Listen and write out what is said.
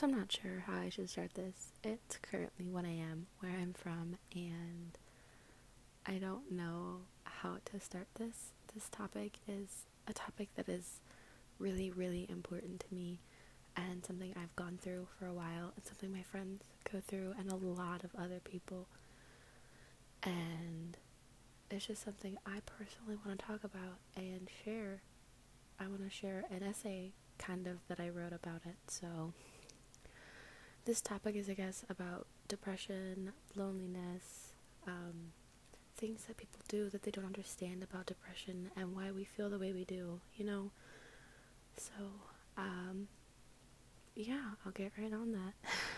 So I'm not sure how I should start this. It's currently 1 a.m. where I'm from, and I don't know how to start this. This topic is a topic that is really, really important to me and something I've gone through for a while and something my friends go through and a lot of other people. And it's just something I personally want to talk about and share. I want to share an essay kind of that I wrote about it. So this topic is, I guess, about depression, loneliness, um, things that people do that they don't understand about depression and why we feel the way we do, you know? So, um, yeah, I'll get right on that.